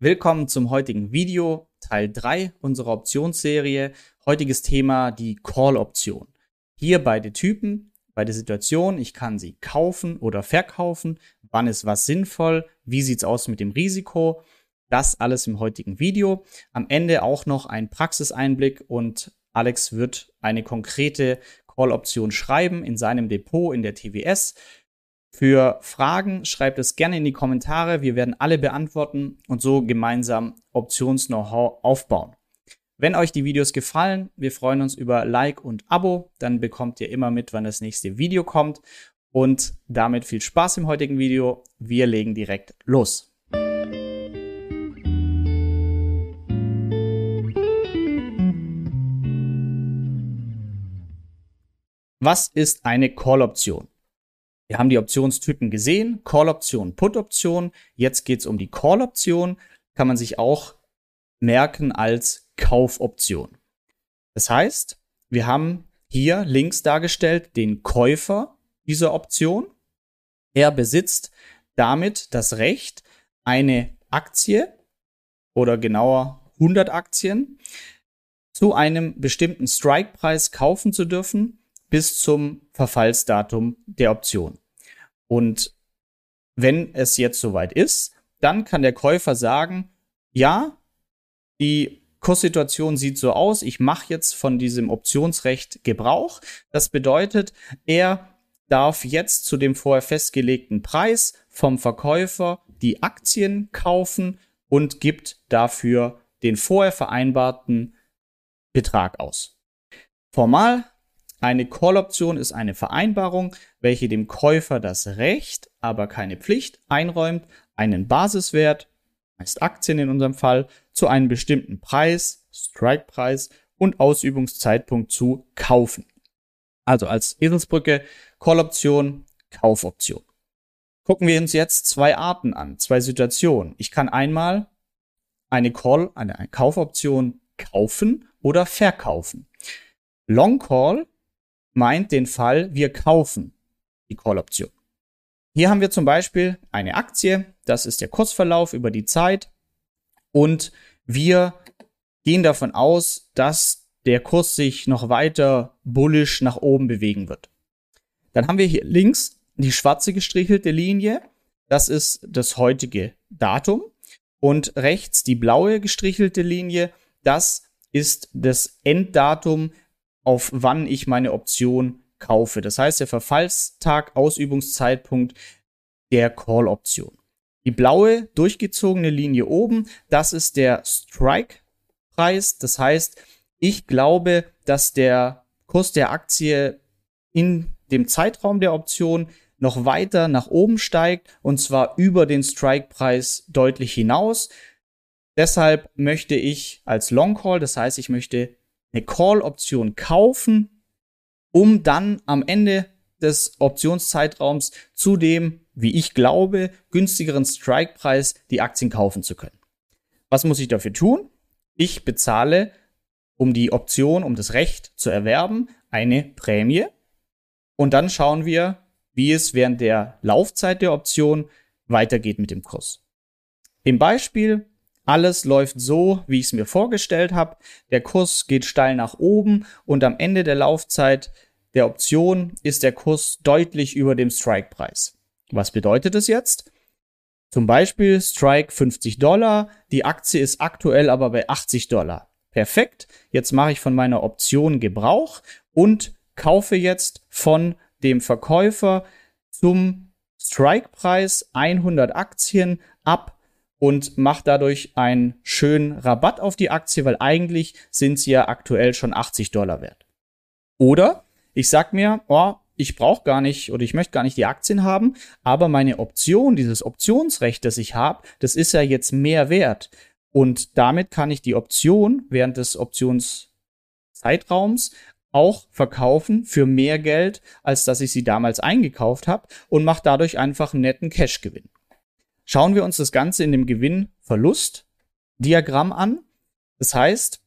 Willkommen zum heutigen Video, Teil 3 unserer Optionsserie. Heutiges Thema die Call-Option. Hier beide Typen, beide Situationen. Ich kann sie kaufen oder verkaufen. Wann ist was sinnvoll? Wie sieht es aus mit dem Risiko? Das alles im heutigen Video. Am Ende auch noch ein Praxiseinblick und Alex wird eine konkrete Call-Option schreiben in seinem Depot in der TWS. Für Fragen schreibt es gerne in die Kommentare. Wir werden alle beantworten und so gemeinsam Options-Know-how aufbauen. Wenn euch die Videos gefallen, wir freuen uns über Like und Abo. Dann bekommt ihr immer mit, wann das nächste Video kommt. Und damit viel Spaß im heutigen Video. Wir legen direkt los. Was ist eine Call-Option? Wir haben die Optionstypen gesehen, Call-Option, Put-Option. Jetzt geht es um die Call-Option, kann man sich auch merken als Kaufoption. Das heißt, wir haben hier links dargestellt den Käufer dieser Option. Er besitzt damit das Recht, eine Aktie oder genauer 100 Aktien zu einem bestimmten Strike-Preis kaufen zu dürfen bis zum Verfallsdatum der Option. Und wenn es jetzt soweit ist, dann kann der Käufer sagen, ja, die Kurssituation sieht so aus, ich mache jetzt von diesem Optionsrecht Gebrauch. Das bedeutet, er darf jetzt zu dem vorher festgelegten Preis vom Verkäufer die Aktien kaufen und gibt dafür den vorher vereinbarten Betrag aus. Formal eine Call-Option ist eine Vereinbarung, welche dem Käufer das Recht, aber keine Pflicht einräumt, einen Basiswert, meist Aktien in unserem Fall, zu einem bestimmten Preis, Strike-Preis und Ausübungszeitpunkt zu kaufen. Also als Eselsbrücke Call-Option, Kaufoption. Gucken wir uns jetzt zwei Arten an, zwei Situationen. Ich kann einmal eine Call, eine, eine Kaufoption kaufen oder verkaufen. Long Call meint den Fall, wir kaufen die Call-Option. Hier haben wir zum Beispiel eine Aktie, das ist der Kursverlauf über die Zeit und wir gehen davon aus, dass der Kurs sich noch weiter bullisch nach oben bewegen wird. Dann haben wir hier links die schwarze gestrichelte Linie, das ist das heutige Datum und rechts die blaue gestrichelte Linie, das ist das Enddatum, auf wann ich meine Option kaufe. Das heißt, der Verfallstag, Ausübungszeitpunkt der Call-Option. Die blaue durchgezogene Linie oben, das ist der Strike-Preis. Das heißt, ich glaube, dass der Kurs der Aktie in dem Zeitraum der Option noch weiter nach oben steigt und zwar über den Strike-Preis deutlich hinaus. Deshalb möchte ich als Long Call, das heißt, ich möchte eine Call-Option kaufen, um dann am Ende des Optionszeitraums zu dem, wie ich glaube, günstigeren Strike-Preis die Aktien kaufen zu können. Was muss ich dafür tun? Ich bezahle, um die Option, um das Recht zu erwerben, eine Prämie. Und dann schauen wir, wie es während der Laufzeit der Option weitergeht mit dem Kurs. Im Beispiel alles läuft so, wie ich es mir vorgestellt habe. Der Kurs geht steil nach oben und am Ende der Laufzeit der Option ist der Kurs deutlich über dem Strike-Preis. Was bedeutet es jetzt? Zum Beispiel Strike 50 Dollar, die Aktie ist aktuell aber bei 80 Dollar. Perfekt, jetzt mache ich von meiner Option Gebrauch und kaufe jetzt von dem Verkäufer zum Strike-Preis 100 Aktien ab und macht dadurch einen schönen Rabatt auf die Aktie, weil eigentlich sind sie ja aktuell schon 80 Dollar wert. Oder ich sag mir, oh, ich brauche gar nicht oder ich möchte gar nicht die Aktien haben, aber meine Option, dieses Optionsrecht, das ich habe, das ist ja jetzt mehr wert. Und damit kann ich die Option während des Optionszeitraums auch verkaufen für mehr Geld, als dass ich sie damals eingekauft habe und mache dadurch einfach einen netten Cashgewinn. Schauen wir uns das Ganze in dem Gewinn-Verlust-Diagramm an. Das heißt,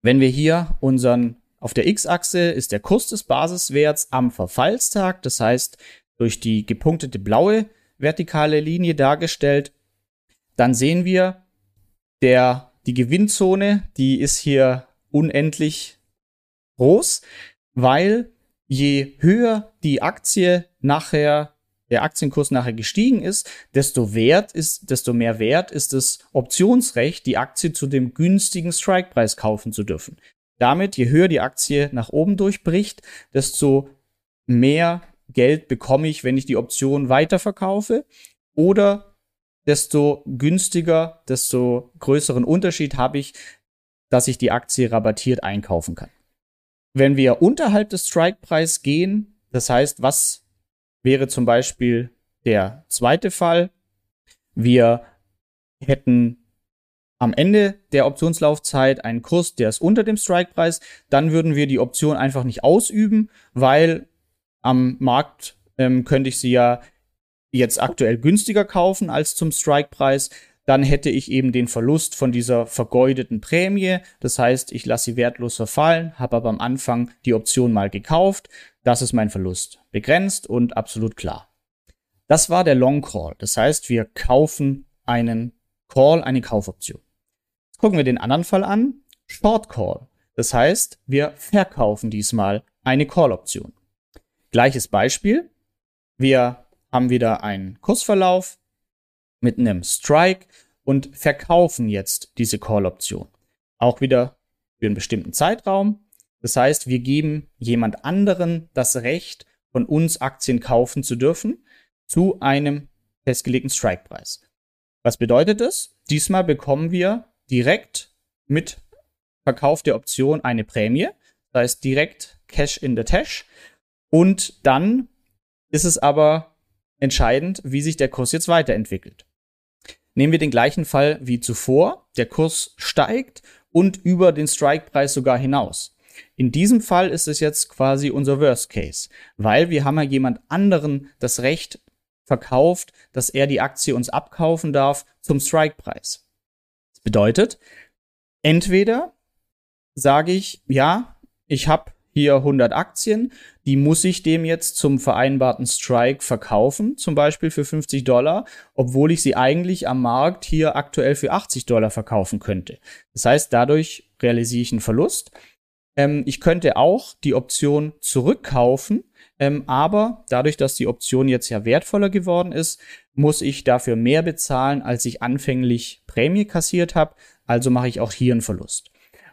wenn wir hier unseren, auf der X-Achse ist der Kurs des Basiswerts am Verfallstag, das heißt durch die gepunktete blaue vertikale Linie dargestellt, dann sehen wir, der, die Gewinnzone, die ist hier unendlich groß, weil je höher die Aktie nachher, der Aktienkurs nachher gestiegen ist, desto wert ist, desto mehr wert ist das Optionsrecht, die Aktie zu dem günstigen Strikepreis kaufen zu dürfen. Damit, je höher die Aktie nach oben durchbricht, desto mehr Geld bekomme ich, wenn ich die Option weiterverkaufe oder desto günstiger, desto größeren Unterschied habe ich, dass ich die Aktie rabattiert einkaufen kann. Wenn wir unterhalb des Strike-Preis gehen, das heißt, was wäre zum Beispiel der zweite Fall? Wir hätten am Ende der Optionslaufzeit einen Kurs, der ist unter dem Strike-Preis, dann würden wir die Option einfach nicht ausüben, weil am Markt ähm, könnte ich sie ja jetzt aktuell günstiger kaufen als zum Strike-Preis. Dann hätte ich eben den Verlust von dieser vergeudeten Prämie. Das heißt, ich lasse sie wertlos verfallen, habe aber am Anfang die Option mal gekauft. Das ist mein Verlust. Begrenzt und absolut klar. Das war der Long Call. Das heißt, wir kaufen einen Call, eine Kaufoption. Jetzt gucken wir den anderen Fall an. Short Call. Das heißt, wir verkaufen diesmal eine Call-Option. Gleiches Beispiel. Wir haben wieder einen Kursverlauf mit einem Strike und verkaufen jetzt diese Call-Option. Auch wieder für einen bestimmten Zeitraum. Das heißt, wir geben jemand anderen das Recht, von uns Aktien kaufen zu dürfen zu einem festgelegten Strike-Preis. Was bedeutet das? Diesmal bekommen wir direkt mit Verkauf der Option eine Prämie. Das heißt direkt Cash in the Tash. Und dann ist es aber entscheidend, wie sich der Kurs jetzt weiterentwickelt. Nehmen wir den gleichen Fall wie zuvor. Der Kurs steigt und über den Strike-Preis sogar hinaus. In diesem Fall ist es jetzt quasi unser Worst Case, weil wir haben ja jemand anderen das Recht verkauft, dass er die Aktie uns abkaufen darf zum Strike-Preis. Das bedeutet, entweder sage ich, ja, ich habe hier 100 Aktien, die muss ich dem jetzt zum vereinbarten Strike verkaufen, zum Beispiel für 50 Dollar, obwohl ich sie eigentlich am Markt hier aktuell für 80 Dollar verkaufen könnte. Das heißt, dadurch realisiere ich einen Verlust. Ähm, ich könnte auch die Option zurückkaufen, ähm, aber dadurch, dass die Option jetzt ja wertvoller geworden ist, muss ich dafür mehr bezahlen, als ich anfänglich Prämie kassiert habe. Also mache ich auch hier einen Verlust.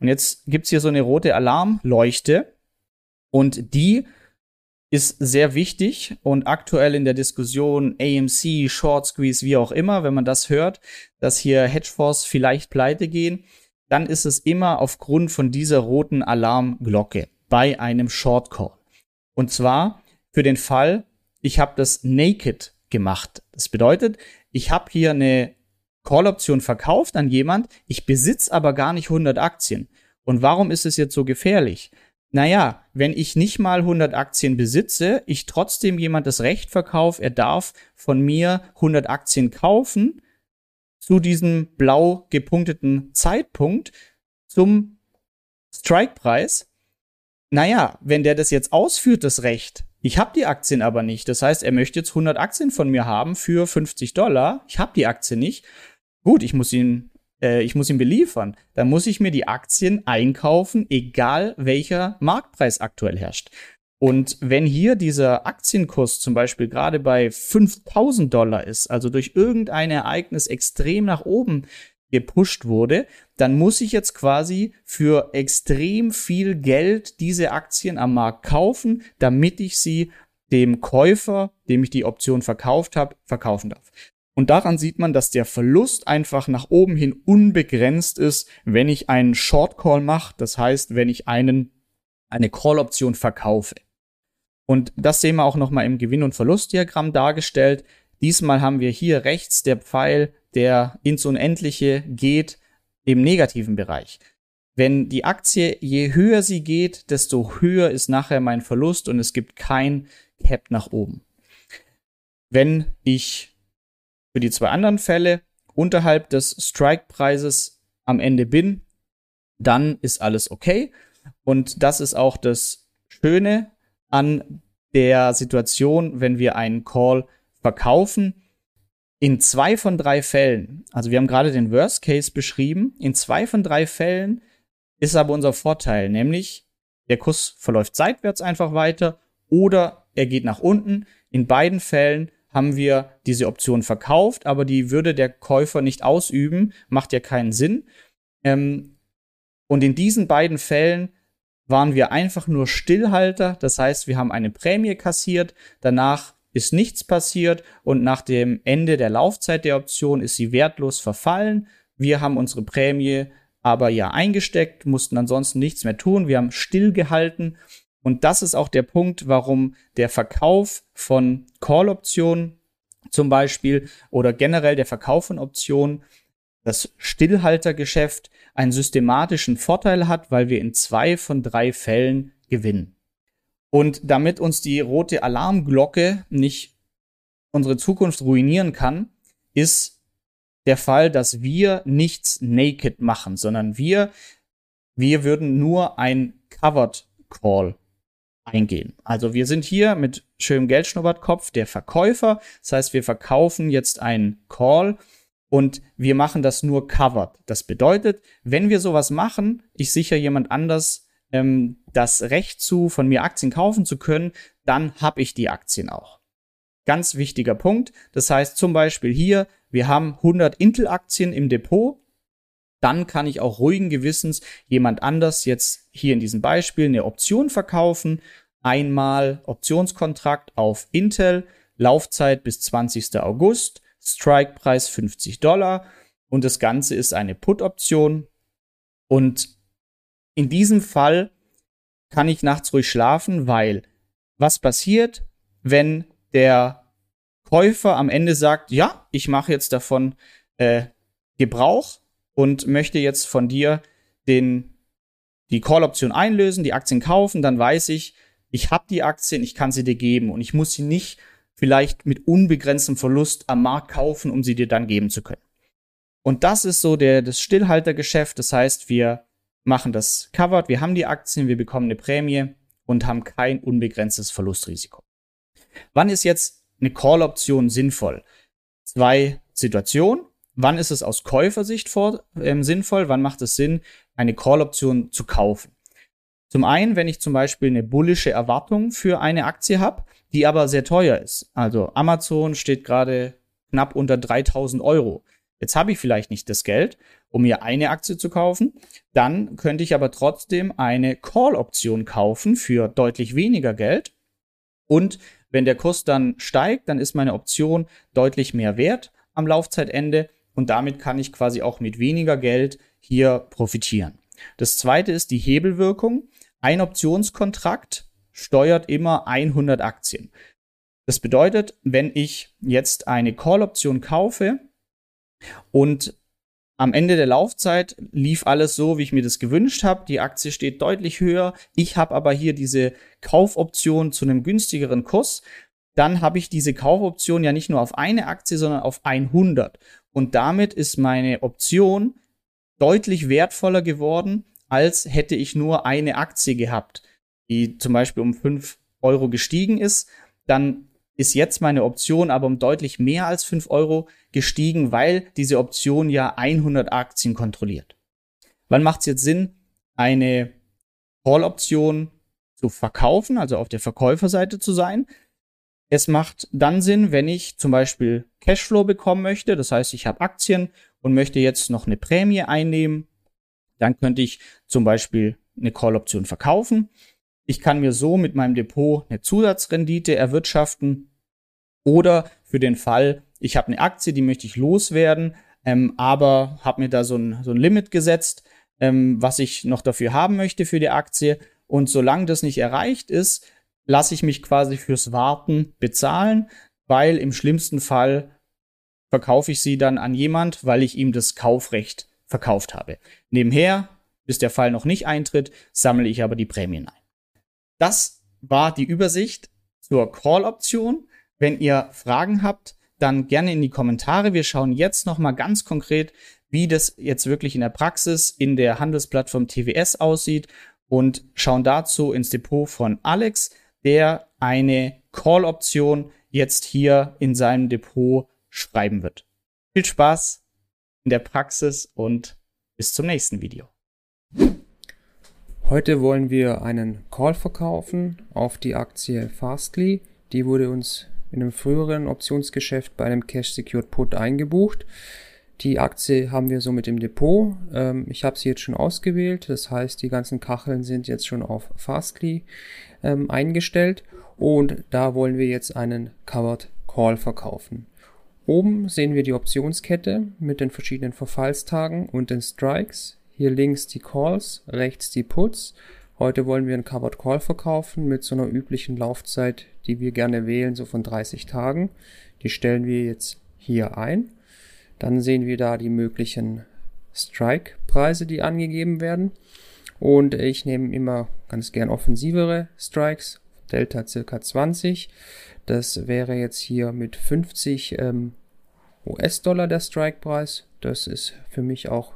Und jetzt gibt's hier so eine rote Alarmleuchte, und die ist sehr wichtig und aktuell in der Diskussion AMC, Short Squeeze, wie auch immer, wenn man das hört, dass hier Hedgefonds vielleicht pleite gehen, dann ist es immer aufgrund von dieser roten Alarmglocke bei einem Short Call. Und zwar für den Fall, ich habe das naked gemacht. Das bedeutet, ich habe hier eine Call-Option verkauft an jemand, ich besitze aber gar nicht 100 Aktien. Und warum ist es jetzt so gefährlich? Naja, wenn ich nicht mal 100 Aktien besitze, ich trotzdem jemand das Recht verkaufe, er darf von mir 100 Aktien kaufen zu diesem blau gepunkteten Zeitpunkt zum Strike-Preis. Naja, wenn der das jetzt ausführt, das Recht, ich habe die Aktien aber nicht. Das heißt, er möchte jetzt 100 Aktien von mir haben für 50 Dollar. Ich habe die Aktie nicht. Gut, ich muss ihn äh, ich muss ihn beliefern, dann muss ich mir die Aktien einkaufen, egal welcher Marktpreis aktuell herrscht. Und wenn hier dieser Aktienkurs zum Beispiel gerade bei 5000 Dollar ist, also durch irgendein Ereignis extrem nach oben gepusht wurde, dann muss ich jetzt quasi für extrem viel Geld diese Aktien am Markt kaufen, damit ich sie dem Käufer, dem ich die Option verkauft habe, verkaufen darf. Und daran sieht man, dass der Verlust einfach nach oben hin unbegrenzt ist, wenn ich einen Short Call mache. Das heißt, wenn ich einen, eine Call-Option verkaufe. Und das sehen wir auch nochmal im Gewinn- und Verlustdiagramm dargestellt. Diesmal haben wir hier rechts der Pfeil, der ins Unendliche geht im negativen Bereich. Wenn die Aktie, je höher sie geht, desto höher ist nachher mein Verlust und es gibt kein Cap nach oben. Wenn ich für die zwei anderen Fälle unterhalb des Strike-Preises am Ende bin, dann ist alles okay. Und das ist auch das Schöne an der Situation, wenn wir einen Call verkaufen. In zwei von drei Fällen, also wir haben gerade den Worst Case beschrieben, in zwei von drei Fällen ist aber unser Vorteil, nämlich der Kurs verläuft seitwärts einfach weiter oder er geht nach unten. In beiden Fällen haben wir diese Option verkauft, aber die würde der Käufer nicht ausüben, macht ja keinen Sinn. Ähm, und in diesen beiden Fällen waren wir einfach nur Stillhalter. Das heißt, wir haben eine Prämie kassiert, danach ist nichts passiert und nach dem Ende der Laufzeit der Option ist sie wertlos verfallen. Wir haben unsere Prämie aber ja eingesteckt, mussten ansonsten nichts mehr tun. Wir haben stillgehalten. Und das ist auch der Punkt, warum der Verkauf von Call-Optionen zum Beispiel oder generell der Verkauf von Optionen das Stillhaltergeschäft einen systematischen Vorteil hat, weil wir in zwei von drei Fällen gewinnen. Und damit uns die rote Alarmglocke nicht unsere Zukunft ruinieren kann, ist der Fall, dass wir nichts naked machen, sondern wir, wir würden nur ein Covered Call eingehen. Also wir sind hier mit schönem Geldschnurrbartkopf der Verkäufer. Das heißt, wir verkaufen jetzt einen Call und wir machen das nur covered. Das bedeutet, wenn wir sowas machen, ich sichere jemand anders ähm, das Recht zu, von mir Aktien kaufen zu können, dann habe ich die Aktien auch. Ganz wichtiger Punkt. Das heißt zum Beispiel hier, wir haben 100 Intel-Aktien im Depot. Dann kann ich auch ruhigen Gewissens jemand anders jetzt hier in diesem Beispiel eine Option verkaufen. Einmal Optionskontrakt auf Intel, Laufzeit bis 20. August Strike-Preis 50 Dollar und das Ganze ist eine Put-Option. Und in diesem Fall kann ich nachts ruhig schlafen, weil was passiert, wenn der Käufer am Ende sagt, ja, ich mache jetzt davon äh, Gebrauch und möchte jetzt von dir den, die Call-Option einlösen, die Aktien kaufen, dann weiß ich, ich habe die Aktien, ich kann sie dir geben und ich muss sie nicht vielleicht mit unbegrenztem Verlust am Markt kaufen, um sie dir dann geben zu können. Und das ist so der, das Stillhaltergeschäft. Das heißt, wir machen das covered, wir haben die Aktien, wir bekommen eine Prämie und haben kein unbegrenztes Verlustrisiko. Wann ist jetzt eine Call-Option sinnvoll? Zwei Situationen. Wann ist es aus Käufersicht vor, äh, sinnvoll? Wann macht es Sinn, eine Call-Option zu kaufen? Zum einen, wenn ich zum Beispiel eine bullische Erwartung für eine Aktie habe, die aber sehr teuer ist. Also Amazon steht gerade knapp unter 3000 Euro. Jetzt habe ich vielleicht nicht das Geld, um mir eine Aktie zu kaufen. Dann könnte ich aber trotzdem eine Call-Option kaufen für deutlich weniger Geld. Und wenn der Kurs dann steigt, dann ist meine Option deutlich mehr wert am Laufzeitende. Und damit kann ich quasi auch mit weniger Geld hier profitieren. Das zweite ist die Hebelwirkung. Ein Optionskontrakt steuert immer 100 Aktien. Das bedeutet, wenn ich jetzt eine Call-Option kaufe und am Ende der Laufzeit lief alles so, wie ich mir das gewünscht habe. Die Aktie steht deutlich höher. Ich habe aber hier diese Kaufoption zu einem günstigeren Kurs. Dann habe ich diese Kaufoption ja nicht nur auf eine Aktie, sondern auf 100. Und damit ist meine Option deutlich wertvoller geworden, als hätte ich nur eine Aktie gehabt die zum Beispiel um 5 Euro gestiegen ist, dann ist jetzt meine Option aber um deutlich mehr als 5 Euro gestiegen, weil diese Option ja 100 Aktien kontrolliert. Wann macht es jetzt Sinn, eine Call-Option zu verkaufen, also auf der Verkäuferseite zu sein? Es macht dann Sinn, wenn ich zum Beispiel Cashflow bekommen möchte, das heißt, ich habe Aktien und möchte jetzt noch eine Prämie einnehmen, dann könnte ich zum Beispiel eine Call-Option verkaufen. Ich kann mir so mit meinem Depot eine Zusatzrendite erwirtschaften. Oder für den Fall, ich habe eine Aktie, die möchte ich loswerden, ähm, aber habe mir da so ein, so ein Limit gesetzt, ähm, was ich noch dafür haben möchte für die Aktie. Und solange das nicht erreicht ist, lasse ich mich quasi fürs Warten bezahlen, weil im schlimmsten Fall verkaufe ich sie dann an jemand, weil ich ihm das Kaufrecht verkauft habe. Nebenher, bis der Fall noch nicht eintritt, sammle ich aber die Prämien ein. Das war die Übersicht zur Call-Option. Wenn ihr Fragen habt, dann gerne in die Kommentare. Wir schauen jetzt noch mal ganz konkret, wie das jetzt wirklich in der Praxis in der Handelsplattform TWS aussieht und schauen dazu ins Depot von Alex, der eine Call-Option jetzt hier in seinem Depot schreiben wird. Viel Spaß in der Praxis und bis zum nächsten Video. Heute wollen wir einen Call verkaufen auf die Aktie Fastly. Die wurde uns in einem früheren Optionsgeschäft bei einem Cash Secured Put eingebucht. Die Aktie haben wir somit im Depot. Ähm, ich habe sie jetzt schon ausgewählt. Das heißt, die ganzen Kacheln sind jetzt schon auf Fastly ähm, eingestellt. Und da wollen wir jetzt einen Covered Call verkaufen. Oben sehen wir die Optionskette mit den verschiedenen Verfallstagen und den Strikes. Hier links die Calls, rechts die Puts. Heute wollen wir einen Covered Call verkaufen mit so einer üblichen Laufzeit, die wir gerne wählen, so von 30 Tagen. Die stellen wir jetzt hier ein. Dann sehen wir da die möglichen Strike-Preise, die angegeben werden. Und ich nehme immer ganz gern offensivere Strikes, Delta circa 20. Das wäre jetzt hier mit 50 ähm, US-Dollar der Strike-Preis. Das ist für mich auch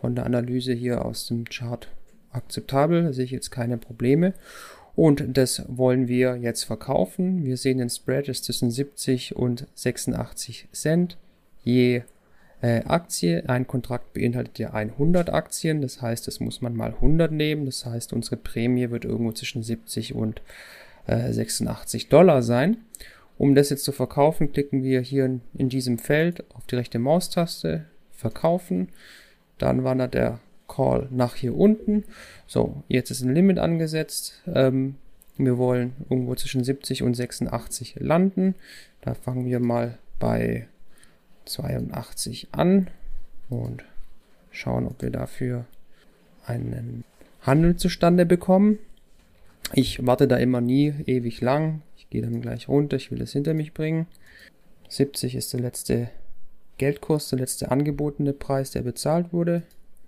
von der Analyse hier aus dem Chart akzeptabel. Da sehe ich jetzt keine Probleme. Und das wollen wir jetzt verkaufen. Wir sehen den Spread ist zwischen 70 und 86 Cent je Aktie. Ein Kontrakt beinhaltet ja 100 Aktien, das heißt, das muss man mal 100 nehmen. Das heißt, unsere Prämie wird irgendwo zwischen 70 und äh, 86 Dollar sein. Um das jetzt zu verkaufen, klicken wir hier in, in diesem Feld auf die rechte Maustaste, verkaufen. Dann wandert der Call nach hier unten. So, jetzt ist ein Limit angesetzt. Ähm, wir wollen irgendwo zwischen 70 und 86 landen. Da fangen wir mal bei 82 an und schauen, ob wir dafür einen Handel zustande bekommen. Ich warte da immer nie ewig lang. Ich gehe dann gleich runter. Ich will es hinter mich bringen. 70 ist der letzte Geldkurs, der letzte angebotene Preis, der bezahlt wurde.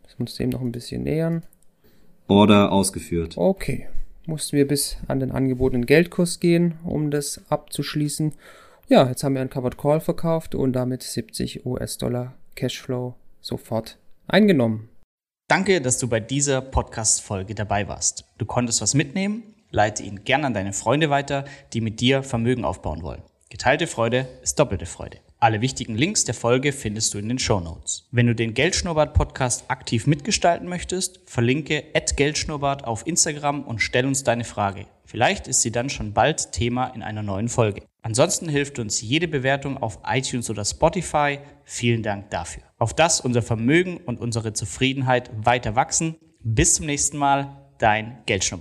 Das muss dem noch ein bisschen nähern. Order ausgeführt. Okay. Mussten wir bis an den angebotenen Geldkurs gehen, um das abzuschließen. Ja, jetzt haben wir einen Covered Call verkauft und damit 70 US-Dollar Cashflow sofort eingenommen. Danke, dass du bei dieser Podcast-Folge dabei warst. Du konntest was mitnehmen? Leite ihn gern an deine Freunde weiter, die mit dir Vermögen aufbauen wollen. Geteilte Freude ist doppelte Freude. Alle wichtigen Links der Folge findest du in den Show Notes. Wenn du den Geldschnurrbart-Podcast aktiv mitgestalten möchtest, verlinke Geldschnurrbart auf Instagram und stell uns deine Frage. Vielleicht ist sie dann schon bald Thema in einer neuen Folge. Ansonsten hilft uns jede Bewertung auf iTunes oder Spotify. Vielen Dank dafür. Auf das unser Vermögen und unsere Zufriedenheit weiter wachsen. Bis zum nächsten Mal, dein Geldschnurrbart.